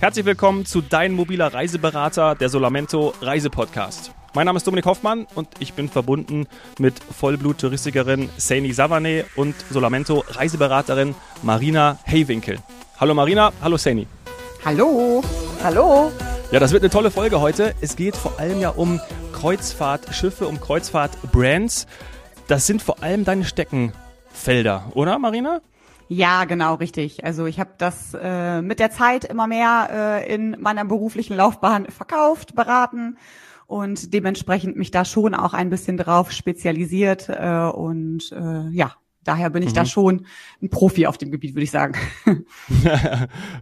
Herzlich willkommen zu Dein mobiler Reiseberater, der Solamento Reisepodcast. Mein Name ist Dominik Hoffmann und ich bin verbunden mit Vollblut-Touristikerin Saini Savane und Solamento Reiseberaterin Marina Haywinkel. Hallo Marina, hallo Saini. Hallo. Hallo. Ja, das wird eine tolle Folge heute. Es geht vor allem ja um Kreuzfahrtschiffe, um Kreuzfahrtbrands. Das sind vor allem deine Steckenfelder, oder Marina? Ja, genau, richtig. Also ich habe das äh, mit der Zeit immer mehr äh, in meiner beruflichen Laufbahn verkauft, beraten und dementsprechend mich da schon auch ein bisschen drauf spezialisiert äh, und äh, ja, daher bin ich mhm. da schon ein Profi auf dem Gebiet, würde ich sagen.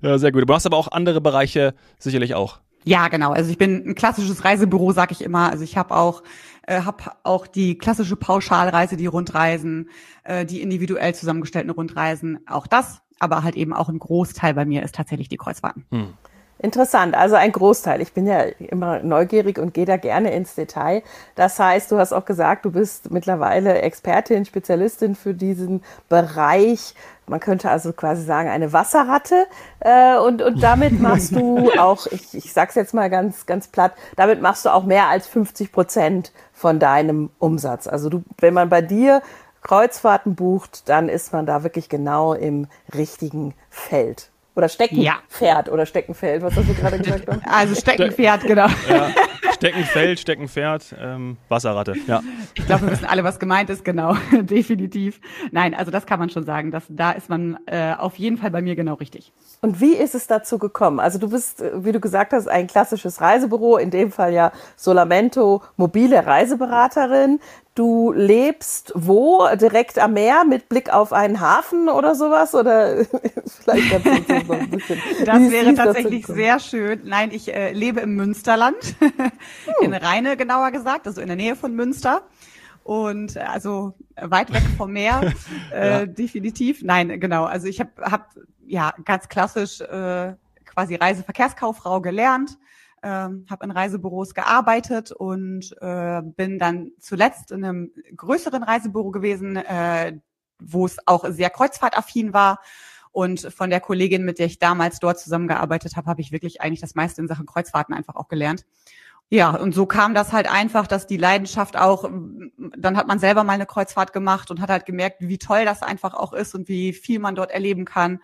ja, sehr gut. Du hast aber auch andere Bereiche sicherlich auch. Ja, genau. Also ich bin ein klassisches Reisebüro, sag ich immer. Also ich habe auch äh, habe auch die klassische Pauschalreise, die Rundreisen, äh, die individuell zusammengestellten Rundreisen, auch das. Aber halt eben auch ein Großteil bei mir ist tatsächlich die Kreuzfahrten. Hm. Interessant, also ein Großteil. Ich bin ja immer neugierig und gehe da gerne ins Detail. Das heißt, du hast auch gesagt, du bist mittlerweile Expertin, Spezialistin für diesen Bereich. Man könnte also quasi sagen, eine Wasserratte. Äh, und, und damit machst du auch, ich, ich sag's jetzt mal ganz, ganz platt, damit machst du auch mehr als 50 Prozent von deinem Umsatz. Also du, wenn man bei dir Kreuzfahrten bucht, dann ist man da wirklich genau im richtigen Feld. Oder Steckenpferd ja. oder Steckenfeld, was hast du gerade gesagt? Also Steckenpferd, genau. Ja. Steckenfeld, Steckenpferd, ähm, Wasserratte, ja. Ich glaube, wir wissen alle, was gemeint ist, genau, definitiv. Nein, also das kann man schon sagen, dass, da ist man äh, auf jeden Fall bei mir genau richtig. Und wie ist es dazu gekommen? Also du bist, wie du gesagt hast, ein klassisches Reisebüro, in dem Fall ja Solamento, mobile Reiseberaterin. Du lebst wo? Direkt am Meer mit Blick auf einen Hafen oder sowas? Oder vielleicht uns noch ein bisschen. Das wäre tatsächlich sehr schön. Nein, ich äh, lebe im Münsterland, hm. in Rheine genauer gesagt, also in der Nähe von Münster. Und äh, also weit weg vom Meer, äh, ja. definitiv. Nein, genau. Also ich habe hab, ja ganz klassisch äh, quasi Reiseverkehrskauffrau gelernt ähm, habe in Reisebüros gearbeitet und äh, bin dann zuletzt in einem größeren Reisebüro gewesen, äh, wo es auch sehr kreuzfahrtaffin war. Und von der Kollegin, mit der ich damals dort zusammengearbeitet habe, habe ich wirklich eigentlich das meiste in Sachen Kreuzfahrten einfach auch gelernt. Ja, und so kam das halt einfach, dass die Leidenschaft auch, dann hat man selber mal eine Kreuzfahrt gemacht und hat halt gemerkt, wie toll das einfach auch ist und wie viel man dort erleben kann.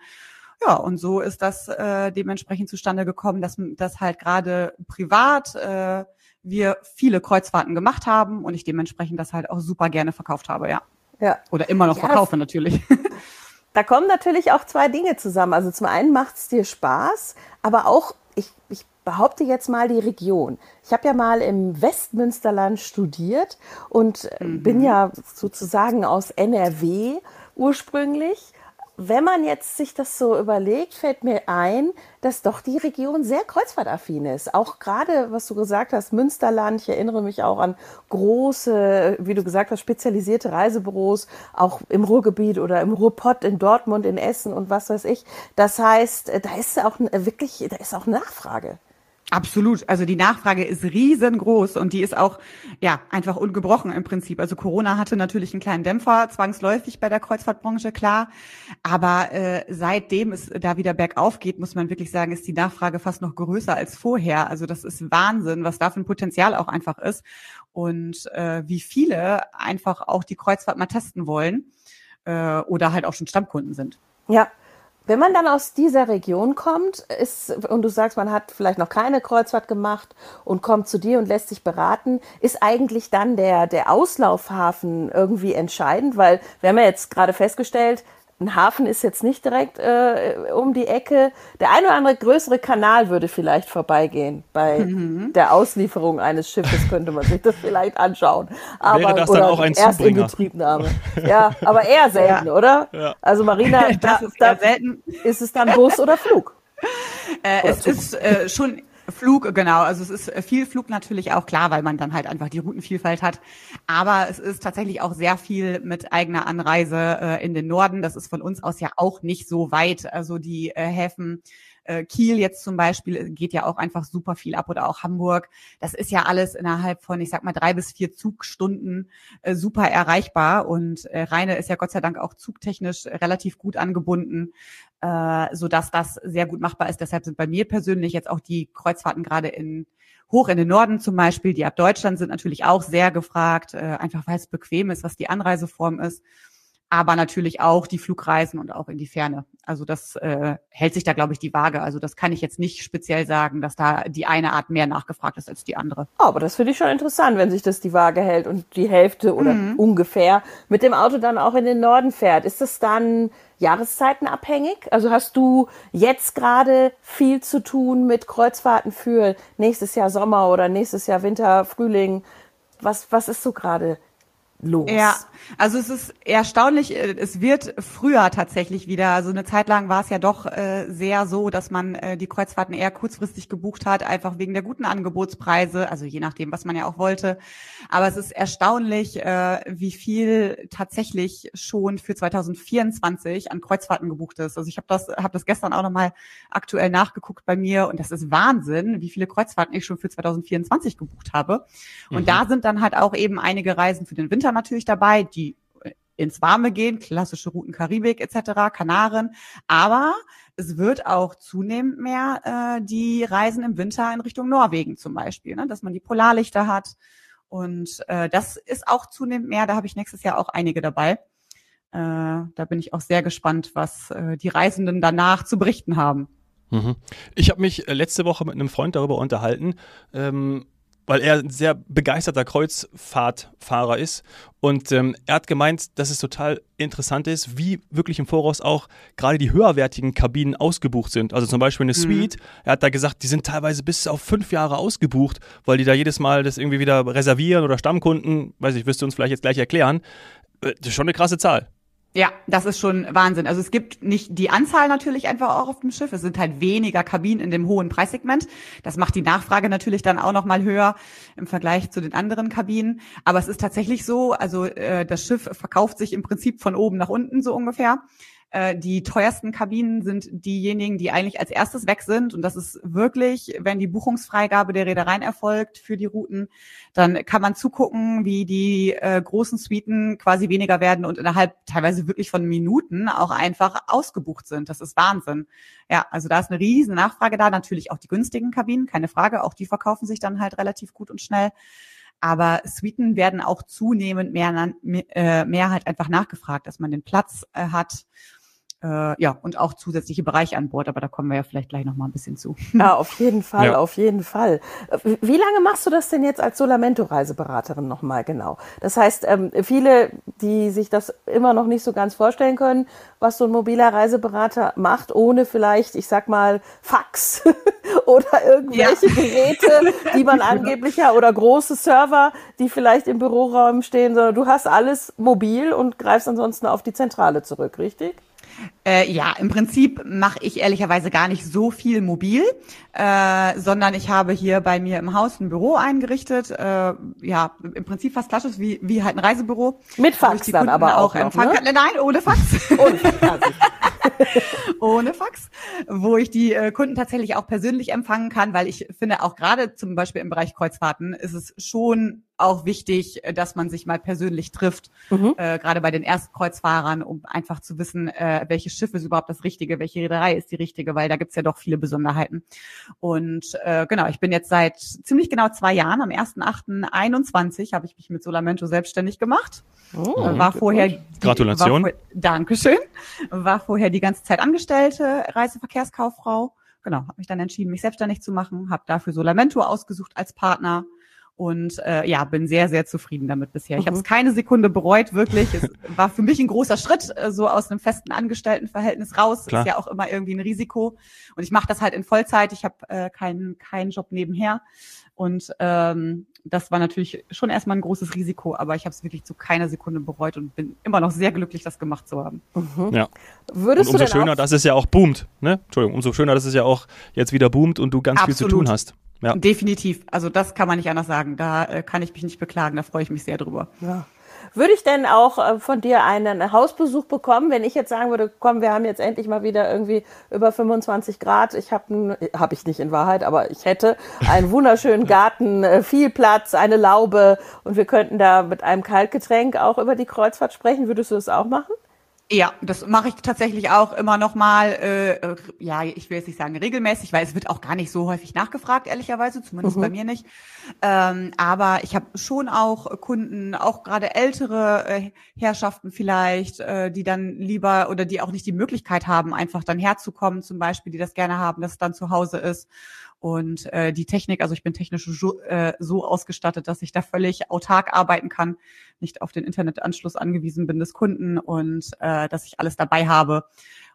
Ja, und so ist das äh, dementsprechend zustande gekommen, dass, dass halt gerade privat äh, wir viele Kreuzfahrten gemacht haben und ich dementsprechend das halt auch super gerne verkauft habe, ja. Ja. Oder immer noch ja, verkaufe natürlich. Da kommen natürlich auch zwei Dinge zusammen. Also zum einen macht es dir Spaß, aber auch, ich, ich behaupte jetzt mal die Region. Ich habe ja mal im Westmünsterland studiert und mhm. bin ja sozusagen aus NRW ursprünglich wenn man jetzt sich das so überlegt, fällt mir ein, dass doch die Region sehr kreuzfahrtaffin ist. Auch gerade, was du gesagt hast, Münsterland. Ich erinnere mich auch an große, wie du gesagt hast, spezialisierte Reisebüros, auch im Ruhrgebiet oder im Ruhrpott in Dortmund, in Essen und was weiß ich. Das heißt, da ist auch wirklich, da ist auch Nachfrage. Absolut. Also die Nachfrage ist riesengroß und die ist auch ja einfach ungebrochen im Prinzip. Also Corona hatte natürlich einen kleinen Dämpfer, zwangsläufig bei der Kreuzfahrtbranche, klar. Aber äh, seitdem es da wieder bergauf geht, muss man wirklich sagen, ist die Nachfrage fast noch größer als vorher. Also das ist Wahnsinn, was da für ein Potenzial auch einfach ist und äh, wie viele einfach auch die Kreuzfahrt mal testen wollen äh, oder halt auch schon Stammkunden sind. Ja, wenn man dann aus dieser Region kommt, ist, und du sagst, man hat vielleicht noch keine Kreuzfahrt gemacht und kommt zu dir und lässt sich beraten, ist eigentlich dann der, der Auslaufhafen irgendwie entscheidend? Weil wir haben ja jetzt gerade festgestellt, ein Hafen ist jetzt nicht direkt äh, um die Ecke. Der ein oder andere größere Kanal würde vielleicht vorbeigehen. Bei mhm. der Auslieferung eines Schiffes könnte man sich das vielleicht anschauen. Aber, Wäre das dann auch ein erst in Betriebnahme. Ja, aber eher selten, ja. oder? Ja. Also Marina, das, ist, da, selten. ist es dann Bus oder Flug? Äh, es ist äh, schon Flug, genau. Also es ist äh, viel Flug natürlich auch klar, weil man dann halt einfach die Routenvielfalt hat. Aber es ist tatsächlich auch sehr viel mit eigener Anreise äh, in den Norden. Das ist von uns aus ja auch nicht so weit. Also die äh, Häfen Äh, Kiel jetzt zum Beispiel äh, geht ja auch einfach super viel ab oder auch Hamburg. Das ist ja alles innerhalb von, ich sag mal, drei bis vier Zugstunden äh, super erreichbar. Und äh, Rheine ist ja Gott sei Dank auch zugtechnisch relativ gut angebunden, äh, so dass das sehr gut machbar ist. Deshalb sind bei mir persönlich jetzt auch die Kreuzfahrten gerade in hoch in den Norden zum Beispiel, die ab Deutschland sind natürlich auch sehr gefragt, äh, einfach weil es bequem ist, was die Anreiseform ist aber natürlich auch die Flugreisen und auch in die Ferne. Also das äh, hält sich da, glaube ich, die Waage. Also das kann ich jetzt nicht speziell sagen, dass da die eine Art mehr nachgefragt ist als die andere. Oh, aber das finde ich schon interessant, wenn sich das die Waage hält und die Hälfte oder mhm. ungefähr mit dem Auto dann auch in den Norden fährt. Ist das dann jahreszeitenabhängig? Also hast du jetzt gerade viel zu tun mit Kreuzfahrten für nächstes Jahr Sommer oder nächstes Jahr Winter, Frühling? Was, was ist so gerade los. Ja, also es ist erstaunlich, äh, es wird früher tatsächlich wieder, also eine Zeit lang war es ja doch äh, sehr so, dass man äh, die Kreuzfahrten eher kurzfristig gebucht hat, einfach wegen der guten Angebotspreise, also je nachdem, was man ja auch wollte. Aber es ist erstaunlich, äh, wie viel tatsächlich schon für 2024 an Kreuzfahrten gebucht ist. Also ich habe das, hab das gestern auch nochmal aktuell nachgeguckt bei mir und das ist Wahnsinn, wie viele Kreuzfahrten ich schon für 2024 gebucht habe. Und mhm. da sind dann halt auch eben einige Reisen für den Winter natürlich dabei, die ins Warme gehen, klassische Routen Karibik etc., Kanaren. Aber es wird auch zunehmend mehr äh, die Reisen im Winter in Richtung Norwegen zum Beispiel, ne? dass man die Polarlichter hat. Und äh, das ist auch zunehmend mehr. Da habe ich nächstes Jahr auch einige dabei. Äh, da bin ich auch sehr gespannt, was äh, die Reisenden danach zu berichten haben. Mhm. Ich habe mich äh, letzte Woche mit einem Freund darüber unterhalten, ähm, weil er ein sehr begeisterter Kreuzfahrtfahrer ist. Und ähm, er hat gemeint, dass es total interessant ist, wie wirklich im Voraus auch gerade die höherwertigen Kabinen ausgebucht sind. Also zum Beispiel eine mhm. Suite. Er hat da gesagt, die sind teilweise bis auf fünf Jahre ausgebucht, weil die da jedes Mal das irgendwie wieder reservieren oder Stammkunden, weiß ich, wirst du uns vielleicht jetzt gleich erklären. Äh, das ist schon eine krasse Zahl. Ja, das ist schon Wahnsinn. Also es gibt nicht die Anzahl natürlich einfach auch auf dem Schiff. Es sind halt weniger Kabinen in dem hohen Preissegment. Das macht die Nachfrage natürlich dann auch noch mal höher im Vergleich zu den anderen Kabinen. Aber es ist tatsächlich so, also äh, das Schiff verkauft sich im Prinzip von oben nach unten so ungefähr. Äh, die teuersten Kabinen sind diejenigen, die eigentlich als erstes weg sind. Und das ist wirklich, wenn die Buchungsfreigabe der Reedereien erfolgt für die Routen, dann kann man zugucken, wie die äh, großen Suiten quasi weniger werden und innerhalb teilweise wirklich von Minuten auch einfach ausgebucht sind. Das ist Wahnsinn. Ja, also da ist eine riesen Nachfrage da. Natürlich auch die günstigen Kabinen, keine Frage. Auch die verkaufen sich dann halt relativ gut und schnell. Aber Suiten werden auch zunehmend mehr, äh, mehr halt einfach nachgefragt, dass man den Platz äh, hat äh, ja, und auch zusätzliche Bereiche an Bord, aber da kommen wir ja vielleicht gleich noch mal ein bisschen zu. Ja, auf jeden Fall, ja. auf jeden Fall. Wie lange machst du das denn jetzt als Solamento-Reiseberaterin nochmal genau? Das heißt, ähm, viele, die sich das immer noch nicht so ganz vorstellen können, was so ein mobiler Reiseberater macht, ohne vielleicht, ich sag mal, Fax oder irgendwelche ja. Geräte, die man angeblich ja, oder große Server, die vielleicht im Büroraum stehen, sondern du hast alles mobil und greifst ansonsten auf die Zentrale zurück, richtig? Äh, ja, im Prinzip mache ich ehrlicherweise gar nicht so viel mobil, äh, sondern ich habe hier bei mir im Haus ein Büro eingerichtet. Äh, ja, im Prinzip fast klassisch wie, wie halt ein Reisebüro. Mit Fax dann aber auch, auch noch, ne? Nein, ohne Fax. Ohne Fax. ohne Fax, wo ich die äh, Kunden tatsächlich auch persönlich empfangen kann, weil ich finde auch gerade zum Beispiel im Bereich Kreuzfahrten ist es schon auch wichtig, äh, dass man sich mal persönlich trifft, mhm. äh, gerade bei den Erstkreuzfahrern, um einfach zu wissen, äh, welches Schiff ist überhaupt das Richtige, welche Reederei ist die richtige, weil da gibt's ja doch viele Besonderheiten. Und äh, genau, ich bin jetzt seit ziemlich genau zwei Jahren, am 1.8.21 habe ich mich mit Solamento selbstständig gemacht. Oh, äh, war vorher Gratulation. War vor, Dankeschön. War vorher die ganze Zeit Angestellte, Reiseverkehrskauffrau. Genau, habe mich dann entschieden, mich selbstständig zu machen, habe dafür Solamento ausgesucht als Partner und äh, ja, bin sehr, sehr zufrieden damit bisher. Ich mhm. habe es keine Sekunde bereut, wirklich. Es war für mich ein großer Schritt, äh, so aus einem festen Angestelltenverhältnis raus. Klar. Ist ja auch immer irgendwie ein Risiko. Und ich mache das halt in Vollzeit. Ich habe äh, keinen keinen Job nebenher. Und ähm, das war natürlich schon erstmal ein großes Risiko, aber ich habe es wirklich zu keiner Sekunde bereut und bin immer noch sehr glücklich, das gemacht zu haben. Mhm. Ja. Würdest und umso schöner, dass es ja auch boomt. Ne? Entschuldigung, umso schöner, dass es ja auch jetzt wieder boomt und du ganz Absolut. viel zu tun hast. Ja. Definitiv. Also das kann man nicht anders sagen. Da äh, kann ich mich nicht beklagen. Da freue ich mich sehr drüber. Ja. Würde ich denn auch äh, von dir einen Hausbesuch bekommen, wenn ich jetzt sagen würde, komm, wir haben jetzt endlich mal wieder irgendwie über 25 Grad. Ich habe, habe ich nicht in Wahrheit, aber ich hätte einen wunderschönen Garten, äh, viel Platz, eine Laube und wir könnten da mit einem Kaltgetränk auch über die Kreuzfahrt sprechen. Würdest du das auch machen? Ja, das mache ich tatsächlich auch immer noch mal. Äh, äh, ja, ich will jetzt nicht sagen regelmäßig, weil es wird auch gar nicht so häufig nachgefragt, ehrlicherweise, zumindest mhm. bei mir nicht. Ähm, aber ich habe schon auch Kunden, auch gerade ältere äh, Herrschaften vielleicht, äh, die dann lieber oder die auch nicht die Möglichkeit haben, einfach dann herzukommen, zum Beispiel, die das gerne haben, dass es dann zu Hause ist. Und äh, die Technik, also ich bin technisch so, äh, so ausgestattet, dass ich da völlig autark arbeiten kann, nicht auf den Internetanschluss angewiesen bin des Kunden und äh, dass ich alles dabei habe.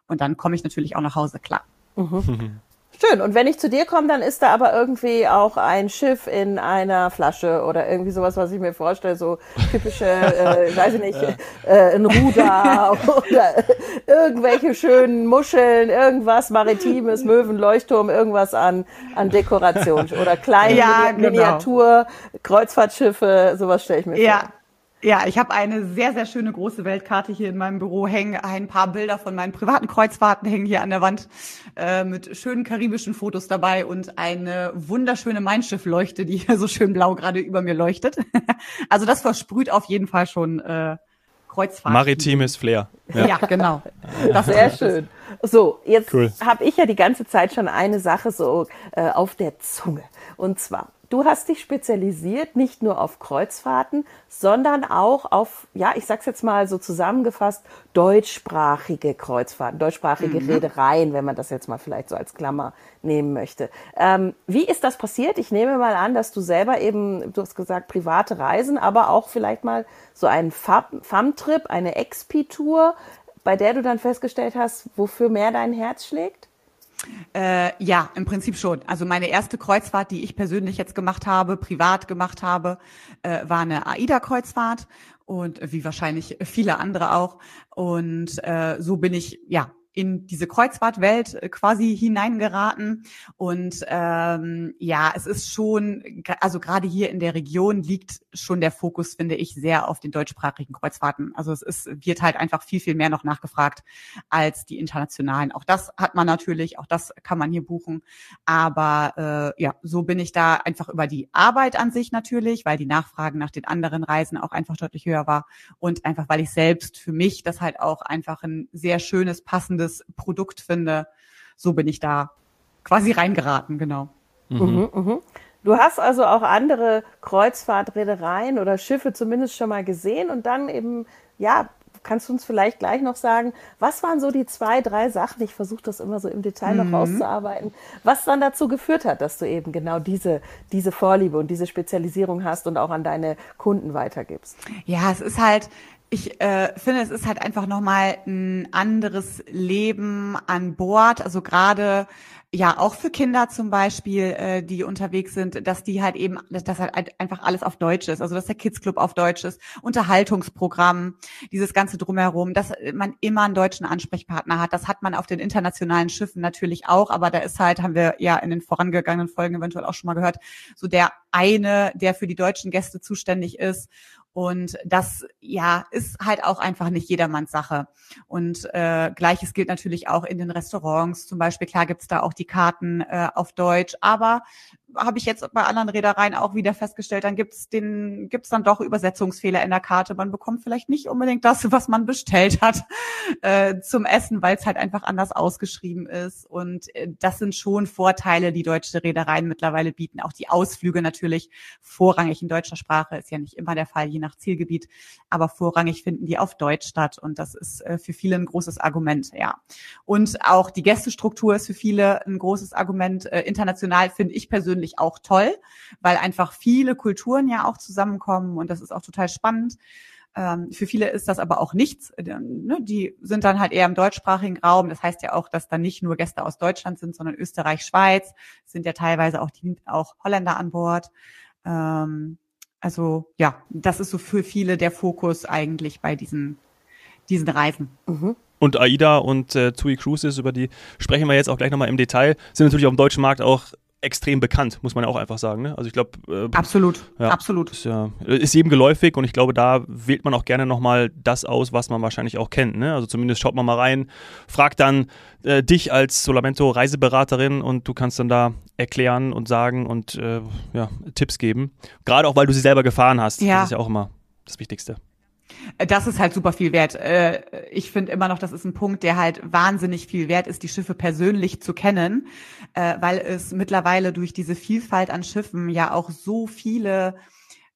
Und dann komme ich natürlich auch nach Hause, klar. Mhm. Schön. Und wenn ich zu dir komme, dann ist da aber irgendwie auch ein Schiff in einer Flasche oder irgendwie sowas, was ich mir vorstelle, so typische, äh, weiß ich nicht, äh, ein Ruder oder irgendwelche schönen Muscheln, irgendwas Maritimes, Möwen, Leuchtturm, irgendwas an, an Dekoration oder kleine ja, genau. Miniatur, Kreuzfahrtschiffe, sowas stelle ich mir ja. vor. Ja, ich habe eine sehr, sehr schöne große Weltkarte hier in meinem Büro hängen. Ein paar Bilder von meinen privaten Kreuzfahrten hängen hier an der Wand äh, mit schönen karibischen Fotos dabei und eine wunderschöne Mein Schiff-Leuchte, die hier so schön blau gerade über mir leuchtet. also das versprüht auf jeden Fall schon äh, Kreuzfahrt. Maritimes Flair. Ja, ja genau. Das Sehr schön. So, jetzt cool. habe ich ja die ganze Zeit schon eine Sache so äh, auf der Zunge. Und zwar, Du hast dich spezialisiert nicht nur auf Kreuzfahrten, sondern auch auf, ja, ich sag's jetzt mal so zusammengefasst, deutschsprachige Kreuzfahrten, deutschsprachige mhm. Reedereien, wenn man das jetzt mal vielleicht so als Klammer nehmen möchte. Ähm, wie ist das passiert? Ich nehme mal an, dass du selber eben, du hast gesagt, private Reisen, aber auch vielleicht mal so einen FAM-Trip, eine Expi-Tour, bei der du dann festgestellt hast, wofür mehr dein Herz schlägt? Äh, ja, im Prinzip schon. Also meine erste Kreuzfahrt, die ich persönlich jetzt gemacht habe, privat gemacht habe, äh, war eine AIDA-Kreuzfahrt und wie wahrscheinlich viele andere auch. Und äh, so bin ich ja in diese Kreuzfahrtwelt äh, quasi hineingeraten. Und ähm, ja, es ist schon, also gerade hier in der Region liegt schon der Fokus, finde ich, sehr auf den deutschsprachigen Kreuzfahrten. Also es ist, wird halt einfach viel, viel mehr noch nachgefragt als die internationalen. Auch das hat man natürlich, auch das kann man hier buchen. Aber äh, ja, so bin ich da einfach über die Arbeit an sich natürlich, weil die Nachfragen nach den anderen Reisen auch einfach deutlich höher war. Und einfach, weil ich selbst für mich das halt auch einfach ein sehr schönes, passendes Produkt finde. So bin ich da quasi reingeraten, genau. Mhm. Mhm, mh. Du hast also auch andere Kreuzfahrtreedereien oder Schiffe zumindest schon mal gesehen und dann eben, ja, kannst du uns vielleicht gleich noch sagen, was waren so die zwei, drei Sachen, ich versuche das immer so im Detail mhm. noch rauszuarbeiten, was dann dazu geführt hat, dass du eben genau diese, diese Vorliebe und diese Spezialisierung hast und auch an deine Kunden weitergibst? Ja, es ist halt, ich äh, finde, es ist halt einfach nochmal ein anderes Leben an Bord. Also gerade ja auch für Kinder zum Beispiel, äh, die unterwegs sind, dass die halt eben, dass das halt einfach alles auf Deutsch ist. Also dass der Kids Club auf Deutsch ist, Unterhaltungsprogramm, dieses ganze drumherum, dass man immer einen deutschen Ansprechpartner hat. Das hat man auf den internationalen Schiffen natürlich auch, aber da ist halt, haben wir ja in den vorangegangenen Folgen eventuell auch schon mal gehört, so der eine, der für die deutschen Gäste zuständig ist und das ja ist halt auch einfach nicht jedermanns Sache. Und äh, gleiches gilt natürlich auch in den Restaurants. Zum Beispiel, klar gibt's da auch die Karten äh, auf Deutsch, aber habe ich jetzt bei anderen Reedereien auch wieder festgestellt, dann gibt's den, gibt's dann doch Übersetzungsfehler in der Karte. Man bekommt vielleicht nicht unbedingt das, was man bestellt hat äh, zum Essen, weil es halt einfach anders ausgeschrieben ist. Und äh, das sind schon Vorteile, die deutsche Reedereien mittlerweile bieten. Auch die Ausflüge natürlich vorrangig in deutscher Sprache ist ja nicht immer der Fall, je nach Zielgebiet, aber vorrangig finden die auf Deutsch statt. Und das ist äh, für viele ein großes Argument, ja. Und auch die Gästestruktur ist für viele ein großes Argument. Äh, international finde ich persönlich persönlich auch toll, weil einfach viele Kulturen ja auch zusammenkommen und das ist auch total spannend. Ähm, für viele ist das aber auch nichts. Äh, ne, die sind dann halt eher im deutschsprachigen Raum. Das heißt ja auch, dass da nicht nur Gäste aus Deutschland sind, sondern Österreich, Schweiz. Sind ja teilweise auch die auch Holländer an Bord. Ähm, also ja, das ist so für viele der Fokus eigentlich bei diesen diesen Reisen. Mhm. Und AIDA und äh, TUI Cruises, über die sprechen wir jetzt auch gleich nochmal im Detail, sind natürlich auf dem deutschen Markt auch extrem bekannt, muss man ja auch einfach sagen. Ne? Also ich glaube. Äh, absolut, ja, absolut. Ist, ja, ist jedem geläufig und ich glaube, da wählt man auch gerne nochmal das aus, was man wahrscheinlich auch kennt. Ne? Also zumindest schaut man mal rein, fragt dann äh, dich als Solamento Reiseberaterin und du kannst dann da erklären und sagen und äh, ja, Tipps geben. Gerade auch, weil du sie selber gefahren hast. Ja. Das ist ja auch immer das Wichtigste. Das ist halt super viel wert. Äh, ich finde immer noch, das ist ein Punkt, der halt wahnsinnig viel wert ist, die Schiffe persönlich zu kennen, äh, weil es mittlerweile durch diese Vielfalt an Schiffen ja auch so viele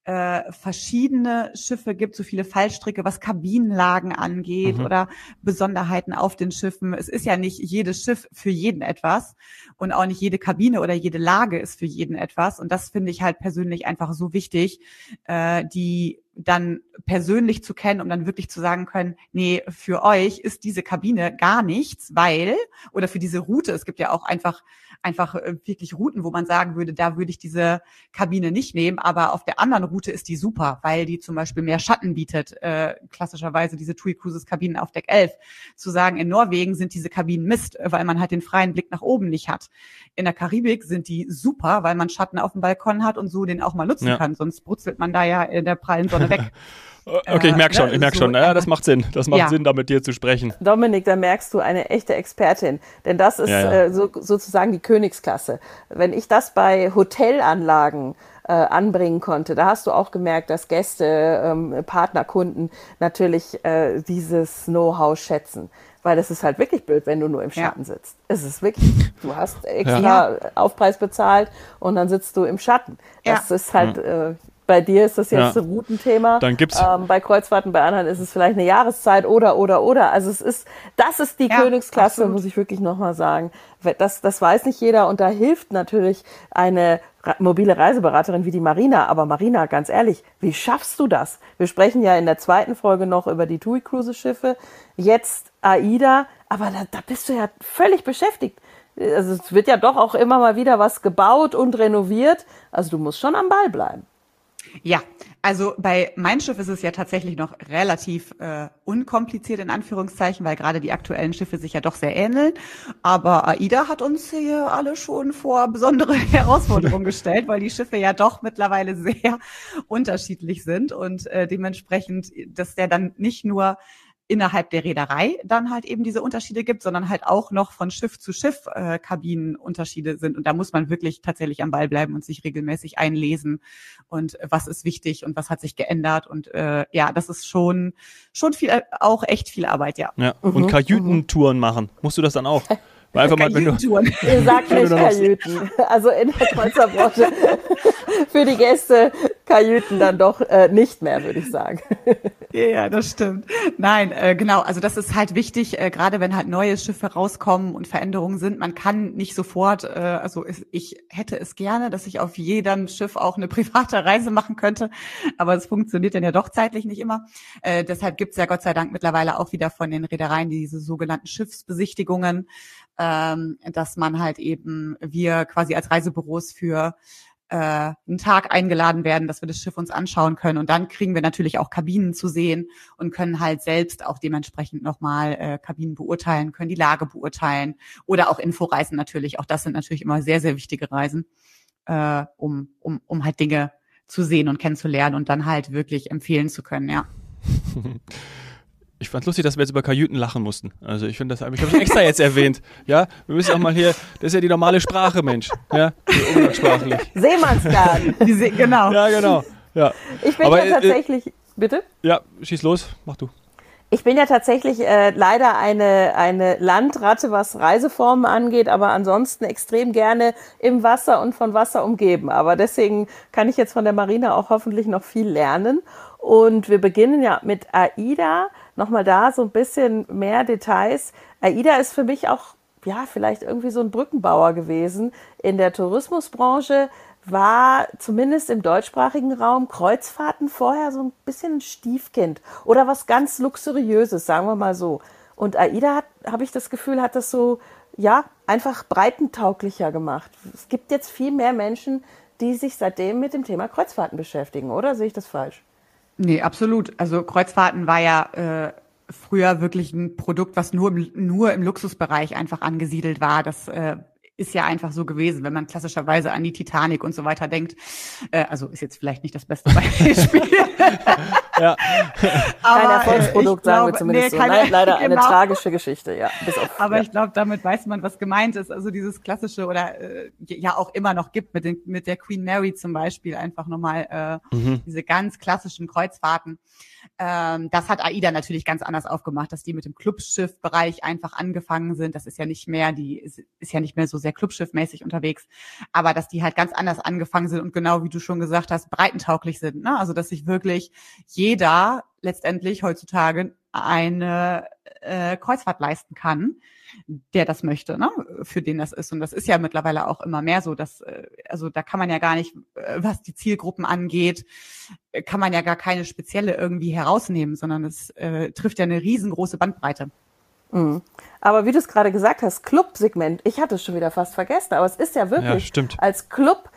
äh, verschiedene Schiffe gibt, so viele Fallstricke, was Kabinenlagen angeht mhm. oder Besonderheiten auf den Schiffen. Es ist ja nicht jedes Schiff für jeden etwas und auch nicht jede Kabine oder jede Lage ist für jeden etwas. Und das finde ich halt persönlich einfach so wichtig, äh, die dann persönlich zu kennen, um dann wirklich zu sagen können, nee, für euch ist diese Kabine gar nichts, weil, oder für diese Route, es gibt ja auch einfach einfach äh, wirklich Routen, wo man sagen würde, da würde ich diese Kabine nicht nehmen, aber auf der anderen Route ist die super, weil die zum Beispiel mehr Schatten bietet, äh, klassischerweise diese TUI Cruises Kabinen auf Deck 11. Zu sagen, in Norwegen sind diese Kabinen Mist, weil man halt den freien Blick nach oben nicht hat. In der Karibik sind die super, weil man Schatten auf dem Balkon hat und so den auch mal nutzen ja. kann, sonst brutzelt man da ja in der prallen Sonne weg. Okay, ich merke schon, ich merke so, schon. Ja, das macht Sinn. Das macht ja. Sinn, da mit dir zu sprechen. Dominik, da merkst du eine echte Expertin. Denn das ist ja, ja. Äh, so, sozusagen die Königsklasse. Wenn ich das bei Hotelanlagen äh, anbringen konnte, da hast du auch gemerkt, dass Gäste, ähm, Partnerkunden natürlich äh, dieses Know-how schätzen. Weil es ist halt wirklich blöd, wenn du nur im Schatten ja. sitzt. Es ist wirklich, du hast extra Aufpreis bezahlt und dann sitzt du im Schatten. Das ist halt, äh, bei dir ist das jetzt ja. ein Routenthema. Dann gibt's. Ähm, bei Kreuzfahrten, bei anderen ist es vielleicht eine Jahreszeit oder, oder, oder. Also es ist, das ist die ja, Königsklasse, absolut. muss ich wirklich nochmal sagen. Das, das weiß nicht jeder und da hilft natürlich eine mobile Reiseberaterin wie die Marina. Aber Marina, ganz ehrlich, wie schaffst du das? Wir sprechen ja in der zweiten Folge noch über die TUI Cruise Schiffe. Jetzt AIDA. Aber da, da bist du ja völlig beschäftigt. Also es wird ja doch auch immer mal wieder was gebaut und renoviert. Also du musst schon am Ball bleiben. Ja, also bei Mein Schiff ist es ja tatsächlich noch relativ äh, unkompliziert in Anführungszeichen, weil gerade die aktuellen Schiffe sich ja doch sehr ähneln. Aber AIDA hat uns hier alle schon vor besondere Herausforderungen gestellt, weil die Schiffe ja doch mittlerweile sehr unterschiedlich sind und äh, dementsprechend, dass der dann nicht nur innerhalb der Reederei dann halt eben diese Unterschiede gibt, sondern halt auch noch von Schiff zu Schiff äh, Kabinenunterschiede sind. Und da muss man wirklich tatsächlich am Ball bleiben und sich regelmäßig einlesen und was ist wichtig und was hat sich geändert. Und äh, ja, das ist schon schon viel, auch echt viel Arbeit, ja. Ja. Und mhm. Kajütentouren machen. Musst du das dann auch? Weil einfach mal, wenn du, Ihr sagt nicht Kajüten. Also in der Kreuzerbranche für die Gäste Kajüten dann doch äh, nicht mehr, würde ich sagen. Ja, das stimmt. Nein, äh, genau. Also das ist halt wichtig, äh, gerade wenn halt neue Schiffe rauskommen und Veränderungen sind. Man kann nicht sofort, äh, also ich hätte es gerne, dass ich auf jedem Schiff auch eine private Reise machen könnte, aber es funktioniert dann ja doch zeitlich nicht immer. Äh, deshalb gibt's ja Gott sei Dank mittlerweile auch wieder von den Reedereien diese sogenannten Schiffsbesichtigungen ähm, dass man halt eben wir quasi als Reisebüros für äh, einen Tag eingeladen werden, dass wir das Schiff uns anschauen können. Und dann kriegen wir natürlich auch Kabinen zu sehen und können halt selbst auch dementsprechend nochmal äh, Kabinen beurteilen, können die Lage beurteilen oder auch Inforeisen natürlich. Auch das sind natürlich immer sehr, sehr wichtige Reisen, äh, um, um, um halt Dinge zu sehen und kennenzulernen und dann halt wirklich empfehlen zu können, ja. Ich fand lustig, dass wir jetzt über Kajüten lachen mussten. Also ich finde das habe ich, hab ich extra jetzt erwähnt. Ja, wir müssen auch mal hier, das ist ja die normale Sprache, Mensch. Ja, umgangssprachlich. Seemannsgarten. genau. Ja, genau. Ja. Ich bin Aber, ja äh, tatsächlich, äh, bitte? Ja, schieß los, mach du. Ich bin ja tatsächlich äh, leider eine, eine Landratte, was Reiseformen angeht, aber ansonsten extrem gerne im Wasser und von Wasser umgeben. Aber deswegen kann ich jetzt von der Marina auch hoffentlich noch viel lernen. Und wir beginnen ja mit AIDA nochmal da so ein bisschen mehr Details. AIDA ist für mich auch, ja, vielleicht irgendwie so ein Brückenbauer gewesen. In der Tourismusbranche war zumindest im deutschsprachigen Raum Kreuzfahrten vorher so ein bisschen ein Stiefkind oder was ganz Luxuriöses, sagen wir mal so. Und AIDA hat, habe ich das Gefühl, hat das so, ja, einfach breitentauglicher gemacht. Es gibt jetzt viel mehr Menschen, die sich seitdem mit dem Thema Kreuzfahrten beschäftigen, oder sehe ich das falsch? Nee, absolut. Also Kreuzfahrten war ja äh, früher wirklich ein Produkt, was nur, nur im Luxusbereich einfach angesiedelt war. Das äh, ist ja einfach so gewesen, wenn man klassischerweise an die Titanic und so weiter denkt. Äh, also ist jetzt vielleicht nicht das beste Beispiel. ja. kein Erfolgsprodukt, sagen wir zumindest nee, keine, so. Leider genau. eine tragische Geschichte, ja. Auf, Aber ja. ich glaube, damit weiß man, was gemeint ist. Also dieses klassische oder äh, ja auch immer noch gibt mit, den, mit der Queen Mary zum Beispiel einfach nochmal äh, mhm. diese ganz klassischen Kreuzfahrten. Ähm, das hat AIDA natürlich ganz anders aufgemacht, dass die mit dem Clubschiffbereich einfach angefangen sind. Das ist ja nicht mehr, die ist, ist ja nicht mehr so sehr Clubschiffmäßig unterwegs, aber dass die halt ganz anders angefangen sind und genau wie du schon gesagt hast, breitentauglich sind. Ne? Also dass sich wirklich jeder letztendlich heutzutage eine äh, Kreuzfahrt leisten kann, der das möchte, ne? für den das ist. Und das ist ja mittlerweile auch immer mehr so, dass, äh, also da kann man ja gar nicht, äh, was die Zielgruppen angeht, äh, kann man ja gar keine spezielle irgendwie herausnehmen, sondern es äh, trifft ja eine riesengroße Bandbreite. Mhm. Aber wie du es gerade gesagt hast, Club-Segment, ich hatte es schon wieder fast vergessen, aber es ist ja wirklich ja, als Club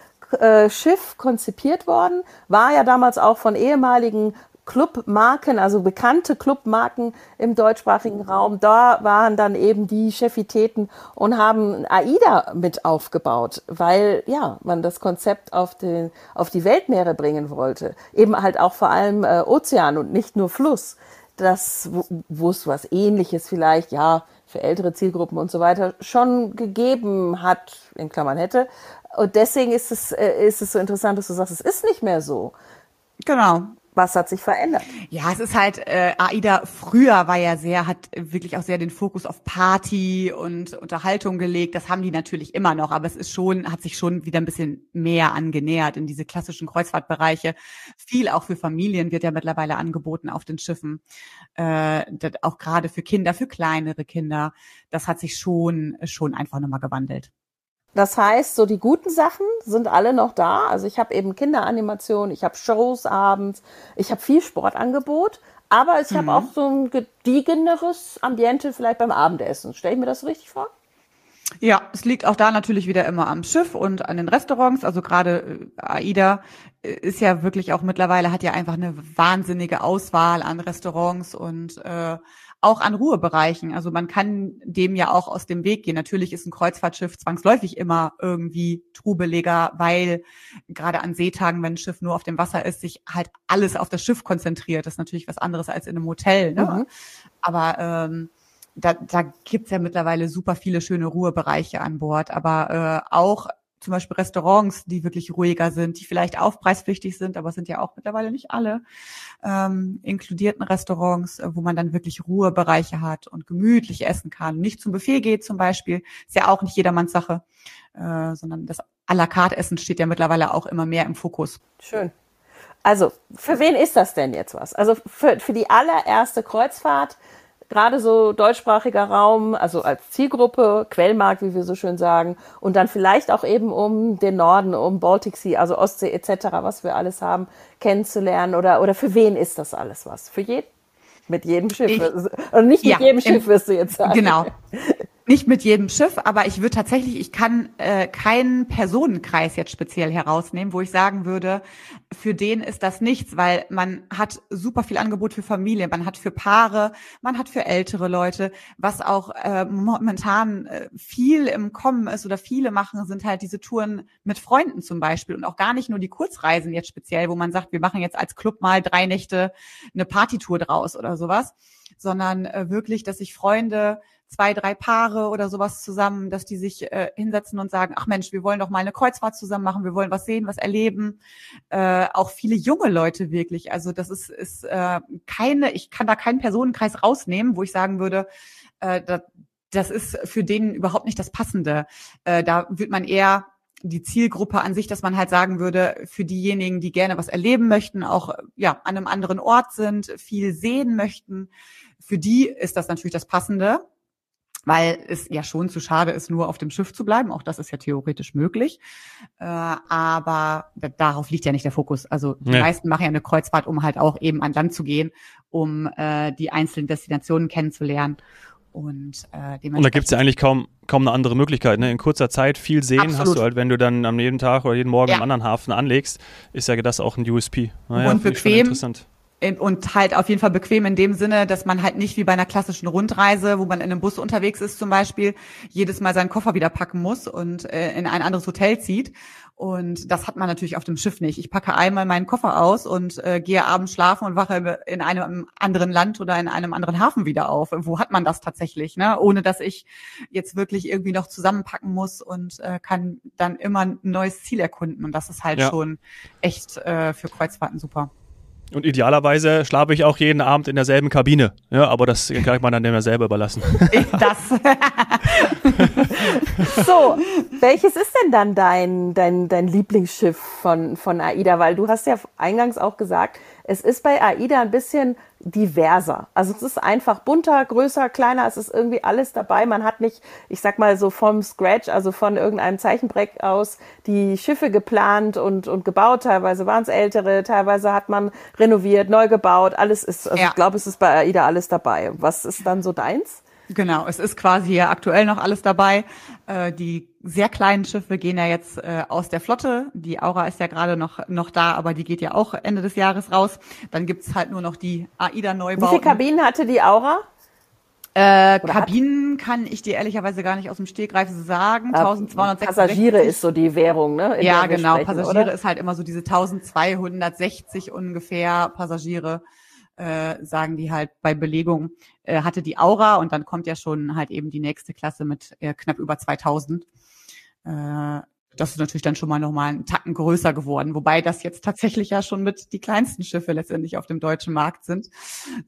Schiff konzipiert worden, war ja damals auch von ehemaligen Clubmarken, also bekannte Clubmarken im deutschsprachigen Raum. Da waren dann eben die Chefitäten und haben AIDA mit aufgebaut, weil ja, man das Konzept auf, den, auf die Weltmeere bringen wollte. Eben halt auch vor allem äh, Ozean und nicht nur Fluss. Das, wo es was ähnliches vielleicht, ja, für ältere Zielgruppen und so weiter schon gegeben hat, in Klammern hätte. Und deswegen ist es, äh, ist es so interessant, dass du sagst, es ist nicht mehr so. Genau. Was hat sich verändert? Ja, es ist halt, äh, AIDA früher war ja sehr, hat wirklich auch sehr den Fokus auf Party und Unterhaltung gelegt. Das haben die natürlich immer noch, aber es ist schon, hat sich schon wieder ein bisschen mehr angenähert in diese klassischen Kreuzfahrtbereiche. Viel auch für Familien wird ja mittlerweile angeboten auf den Schiffen. Äh, auch gerade für Kinder, für kleinere Kinder. Das hat sich schon, schon einfach nochmal gewandelt. Das heißt, so die guten Sachen sind alle noch da. Also ich habe eben Kinderanimation, ich habe Shows abends, ich habe viel Sportangebot, aber ich mhm. habe auch so ein gediegeneres Ambiente vielleicht beim Abendessen. Stelle ich mir das richtig vor? Ja, es liegt auch da natürlich wieder immer am Schiff und an den Restaurants. Also gerade äh, AIDA äh, ist ja wirklich auch mittlerweile hat ja einfach eine wahnsinnige Auswahl an Restaurants und äh, auch an Ruhebereichen. Also man kann dem ja auch aus dem Weg gehen. Natürlich ist ein Kreuzfahrtschiff zwangsläufig immer irgendwie trubeliger, weil gerade an Seetagen, wenn ein Schiff nur auf dem Wasser ist, sich halt alles auf das Schiff konzentriert. Das ist natürlich was anderes als in einem Hotel. Ne? Mhm. Aber ähm, da, da gibt's ja mittlerweile super viele schöne Ruhebereiche an Bord. Aber äh, auch zum Beispiel Restaurants, die wirklich ruhiger sind, die vielleicht aufpreispflichtig sind, aber sind ja auch mittlerweile nicht alle, ähm, inkludierten Restaurants, äh, wo man dann wirklich Ruhebereiche hat und gemütlich essen kann. Nicht zum Buffet geht zum Beispiel, ist ja auch nicht jedermanns Sache, äh, sondern das à la carte Essen steht ja mittlerweile auch immer mehr im Fokus. Schön. Also, für wen ist das denn jetzt was? Also für, für die allererste Kreuzfahrt gerade so deutschsprachiger Raum, also als Zielgruppe, Quellmarkt, wie wir so schön sagen, und dann vielleicht auch eben um den Norden, um Baltic Sea, also Ostsee etc., was wir alles haben, kennenzulernen oder, oder für wen ist das alles was? Für jeden? Mit jedem Schiff. Ich, also nicht mit ja, jedem Schiff, wirst du jetzt sagen. Genau. Nicht mit jedem Schiff, aber ich würde tatsächlich, ich kann äh, keinen Personenkreis jetzt speziell herausnehmen, wo ich sagen würde, für den ist das nichts, weil man hat super viel Angebot für Familien, man hat für Paare, man hat für ältere Leute, was auch äh, momentan äh, viel im Kommen ist oder viele machen, sind halt diese Touren mit Freunden zum Beispiel und auch gar nicht nur die Kurzreisen jetzt speziell, wo man sagt, wir machen jetzt als Club mal drei Nächte eine Partytour draus oder sowas, sondern äh, wirklich, dass sich Freunde zwei, drei Paare oder sowas zusammen, dass die sich äh, hinsetzen und sagen, ach Mensch, wir wollen doch mal eine Kreuzfahrt zusammen machen, wir wollen was sehen, was erleben. Äh, auch viele junge Leute wirklich. Also das ist, ist äh, keine, ich kann da keinen Personenkreis rausnehmen, wo ich sagen würde, äh, das, das ist für den überhaupt nicht das Passende. Äh, da wird man eher die Zielgruppe an sich, dass man halt sagen würde, für diejenigen, die gerne was erleben möchten, auch ja an einem anderen Ort sind, viel sehen möchten, für die ist das natürlich das Passende weil es ja schon zu schade ist, nur auf dem Schiff zu bleiben. Auch das ist ja theoretisch möglich. Äh, aber darauf liegt ja nicht der Fokus. Also die nee. meisten machen ja eine Kreuzfahrt, um halt auch eben an Land zu gehen, um äh, die einzelnen Destinationen kennenzulernen. Und, äh, und da gibt es ja eigentlich kaum, kaum eine andere Möglichkeit. Ne? In kurzer Zeit viel sehen Absolut. hast du halt, wenn du dann am jeden Tag oder jeden Morgen ja. am anderen Hafen anlegst, ist ja das auch ein USP. Naja, und bequem. Und halt auf jeden Fall bequem in dem Sinne, dass man halt nicht wie bei einer klassischen Rundreise, wo man in einem Bus unterwegs ist zum Beispiel, jedes Mal seinen Koffer wieder packen muss und äh, in ein anderes Hotel zieht. Und das hat man natürlich auf dem Schiff nicht. Ich packe einmal meinen Koffer aus und äh, gehe abends schlafen und wache in einem anderen Land oder in einem anderen Hafen wieder auf. Wo hat man das tatsächlich, ne? Ohne dass ich jetzt wirklich irgendwie noch zusammenpacken muss und äh, kann dann immer ein neues Ziel erkunden. Und das ist halt ja. schon echt äh, für Kreuzfahrten super. Und idealerweise schlafe ich auch jeden Abend in derselben Kabine. Ja, aber das kann man dann dem ja selber überlassen. Das. so, welches ist denn dann dein, dein, dein Lieblingsschiff von, von AIDA? Weil du hast ja eingangs auch gesagt, es ist bei AIDA ein bisschen diverser. Also es ist einfach bunter, größer, kleiner, es ist irgendwie alles dabei. Man hat nicht, ich sag mal so vom Scratch, also von irgendeinem Zeichenbreck aus, die Schiffe geplant und, und gebaut. Teilweise waren es ältere, teilweise hat man renoviert, neu gebaut. Alles ist, also ja. ich glaube, es ist bei AIDA alles dabei. Was ist dann so deins? Genau, es ist quasi ja aktuell noch alles dabei. Äh, die sehr kleinen Schiffe gehen ja jetzt äh, aus der Flotte. Die Aura ist ja gerade noch, noch da, aber die geht ja auch Ende des Jahres raus. Dann gibt's halt nur noch die AIDA-Neubauten. Wie viele Kabinen hatte die Aura? Äh, Kabinen hat? kann ich dir ehrlicherweise gar nicht aus dem Stegreif sagen. 1260. Passagiere ist so die Währung, ne? ja, genau. Passagiere oder? ist halt immer so diese 1260 ungefähr Passagiere äh, sagen die halt bei Belegung, äh, hatte die Aura und dann kommt ja schon halt eben die nächste Klasse mit äh, knapp über 2000. Äh, das ist natürlich dann schon mal nochmal einen Tacken größer geworden, wobei das jetzt tatsächlich ja schon mit die kleinsten Schiffe letztendlich auf dem deutschen Markt sind.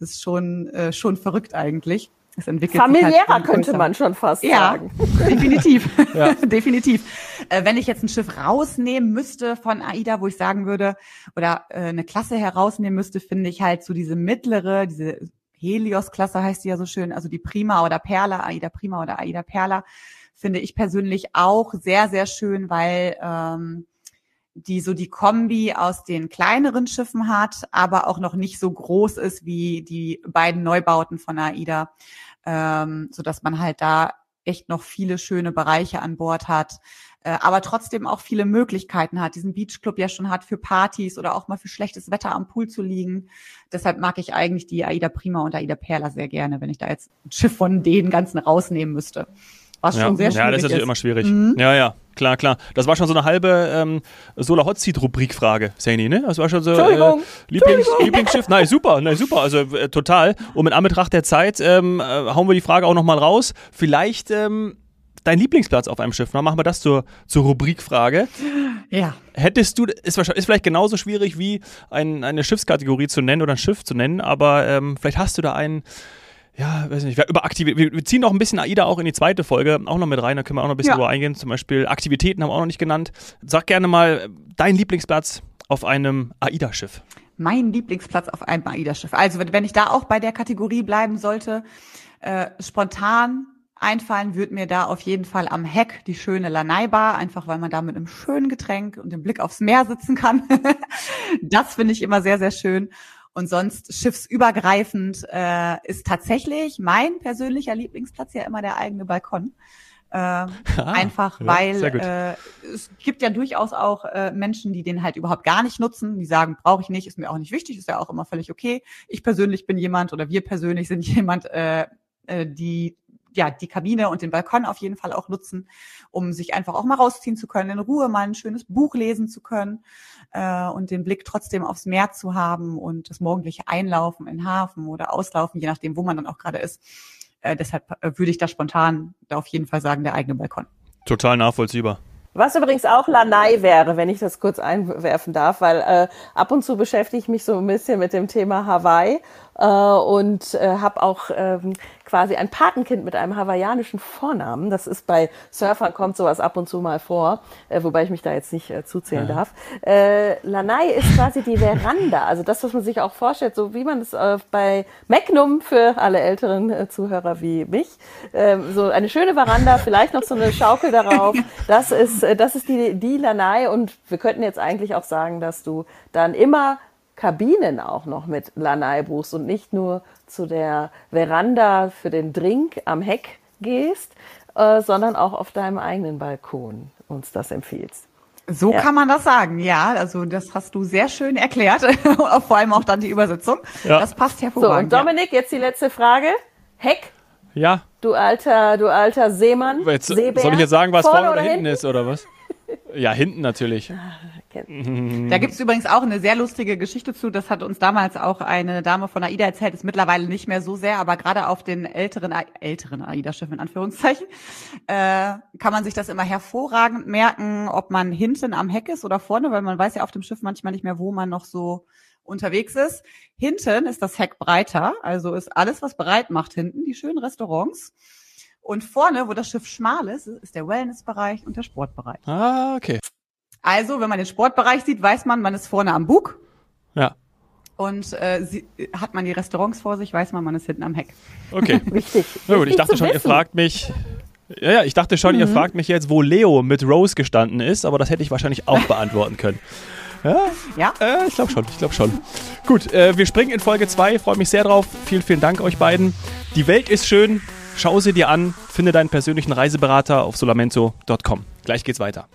Das ist schon, äh, schon verrückt eigentlich. Es entwickelt Familiärer halt könnte man schon fast ja, sagen. Definitiv. ja. definitiv. Äh, wenn ich jetzt ein Schiff rausnehmen müsste von AIDA, wo ich sagen würde, oder äh, eine Klasse herausnehmen müsste, finde ich halt so diese mittlere, diese Helios-Klasse heißt die ja so schön, also die Prima oder Perla, AIDA Prima oder AIDA Perla, finde ich persönlich auch sehr, sehr schön, weil ähm, die so die Kombi aus den kleineren Schiffen hat, aber auch noch nicht so groß ist wie die beiden Neubauten von AIDA ähm, so dass man halt da echt noch viele schöne Bereiche an Bord hat, äh, aber trotzdem auch viele Möglichkeiten hat, diesen Beachclub ja schon hat für Partys oder auch mal für schlechtes Wetter am Pool zu liegen. Deshalb mag ich eigentlich die Aida Prima und Aida Perla sehr gerne, wenn ich da jetzt ein Schiff von den ganzen rausnehmen müsste. Was ja. schon sehr schwierig Ja, das ist natürlich immer schwierig. Mhm. Ja, ja, klar, klar. Das war schon so eine halbe ähm, Solar Hot Seat Rubrik-Frage, Saini, ne? Das war schon so äh, Lieblings Lieblingsschiff. Nein, super, nein, super, also äh, total. Und mit Anbetracht der Zeit ähm, äh, hauen wir die Frage auch nochmal raus. Vielleicht ähm, dein Lieblingsplatz auf einem Schiff. Dann machen wir das zur, zur Rubrikfrage. Ja. Hättest du, ist, ist vielleicht genauso schwierig wie ein, eine Schiffskategorie zu nennen oder ein Schiff zu nennen, aber ähm, vielleicht hast du da einen ja, weiß nicht, über Aktivität, wir ziehen noch ein bisschen AIDA auch in die zweite Folge auch noch mit rein, da können wir auch noch ein bisschen ja. drüber eingehen. Zum Beispiel Aktivitäten haben wir auch noch nicht genannt. Sag gerne mal deinen Lieblingsplatz auf einem AIDA-Schiff. Mein Lieblingsplatz auf einem AIDA-Schiff. Also wenn ich da auch bei der Kategorie bleiben sollte, äh, spontan einfallen würde mir da auf jeden Fall am Heck die schöne Lanai-Bar, einfach weil man da mit einem schönen Getränk und dem Blick aufs Meer sitzen kann. das finde ich immer sehr, sehr schön. Und sonst schiffsübergreifend äh, ist tatsächlich mein persönlicher Lieblingsplatz ja immer der eigene Balkon. Äh, ah, einfach weil äh, es gibt ja durchaus auch äh, Menschen, die den halt überhaupt gar nicht nutzen, die sagen, brauche ich nicht, ist mir auch nicht wichtig, ist ja auch immer völlig okay. Ich persönlich bin jemand oder wir persönlich sind jemand, äh, äh, die ja, die Kabine und den Balkon auf jeden Fall auch nutzen, um sich einfach auch mal rausziehen zu können, in Ruhe mal ein schönes Buch lesen zu können äh, und den Blick trotzdem aufs Meer zu haben und das morgendliche Einlaufen in Hafen oder Auslaufen, je nachdem, wo man dann auch gerade ist. Äh, deshalb äh, würde ich da spontan da auf jeden Fall sagen, der eigene Balkon. Total nachvollziehbar. Was übrigens auch Lanai wäre, wenn ich das kurz einwerfen darf, weil äh, ab und zu beschäftige ich mich so ein bisschen mit dem Thema Hawaii äh, und äh, habe auch ähm, quasi ein Patenkind mit einem hawaiianischen Vornamen. Das ist bei Surfern kommt sowas ab und zu mal vor, äh, wobei ich mich da jetzt nicht äh, zuzählen ja. darf. Äh, Lanai ist quasi die Veranda, also das, was man sich auch vorstellt, so wie man es äh, bei Magnum für alle älteren äh, Zuhörer wie mich, äh, so eine schöne Veranda, vielleicht noch so eine Schaukel darauf. Das ist, äh, das ist die, die Lanai und wir könnten jetzt eigentlich auch sagen, dass du dann immer Kabinen auch noch mit Lanai buchst und nicht nur zu der Veranda für den Drink am Heck gehst, äh, sondern auch auf deinem eigenen Balkon uns das empfiehlst. So ja. kann man das sagen, ja. Also das hast du sehr schön erklärt, vor allem auch dann die Übersetzung. Ja. Das passt hervorragend. So, und Dominik, jetzt die letzte Frage. Heck? Ja. Du alter, du alter Seemann. Jetzt, soll ich jetzt sagen, was vorne, vorne oder hinten, hinten ist, oder was? Ja, hinten natürlich. Da gibt's übrigens auch eine sehr lustige Geschichte zu. Das hat uns damals auch eine Dame von AIDA erzählt. Ist mittlerweile nicht mehr so sehr, aber gerade auf den älteren, älteren AIDA-Schiffen in Anführungszeichen äh, kann man sich das immer hervorragend merken, ob man hinten am Heck ist oder vorne, weil man weiß ja auf dem Schiff manchmal nicht mehr, wo man noch so unterwegs ist. Hinten ist das Heck breiter, also ist alles, was breit macht hinten, die schönen Restaurants. Und vorne, wo das Schiff schmal ist, ist der Wellnessbereich und der Sportbereich. Ah, okay. Also, wenn man den Sportbereich sieht, weiß man, man ist vorne am Bug. Ja. Und äh, sie, hat man die Restaurants vor sich, weiß man, man ist hinten am Heck. Okay. Wichtig. Na gut, ich dachte schon, ihr fragt mich. Ja, ja, ich dachte schon, mhm. ihr fragt mich jetzt, wo Leo mit Rose gestanden ist, aber das hätte ich wahrscheinlich auch beantworten können. Ja, ja? Äh, ich glaube schon, ich glaube schon. Gut, äh, wir springen in Folge 2, freue mich sehr drauf. Vielen, vielen Dank euch beiden. Die Welt ist schön, schau sie dir an, finde deinen persönlichen Reiseberater auf solamento.com. Gleich geht's weiter.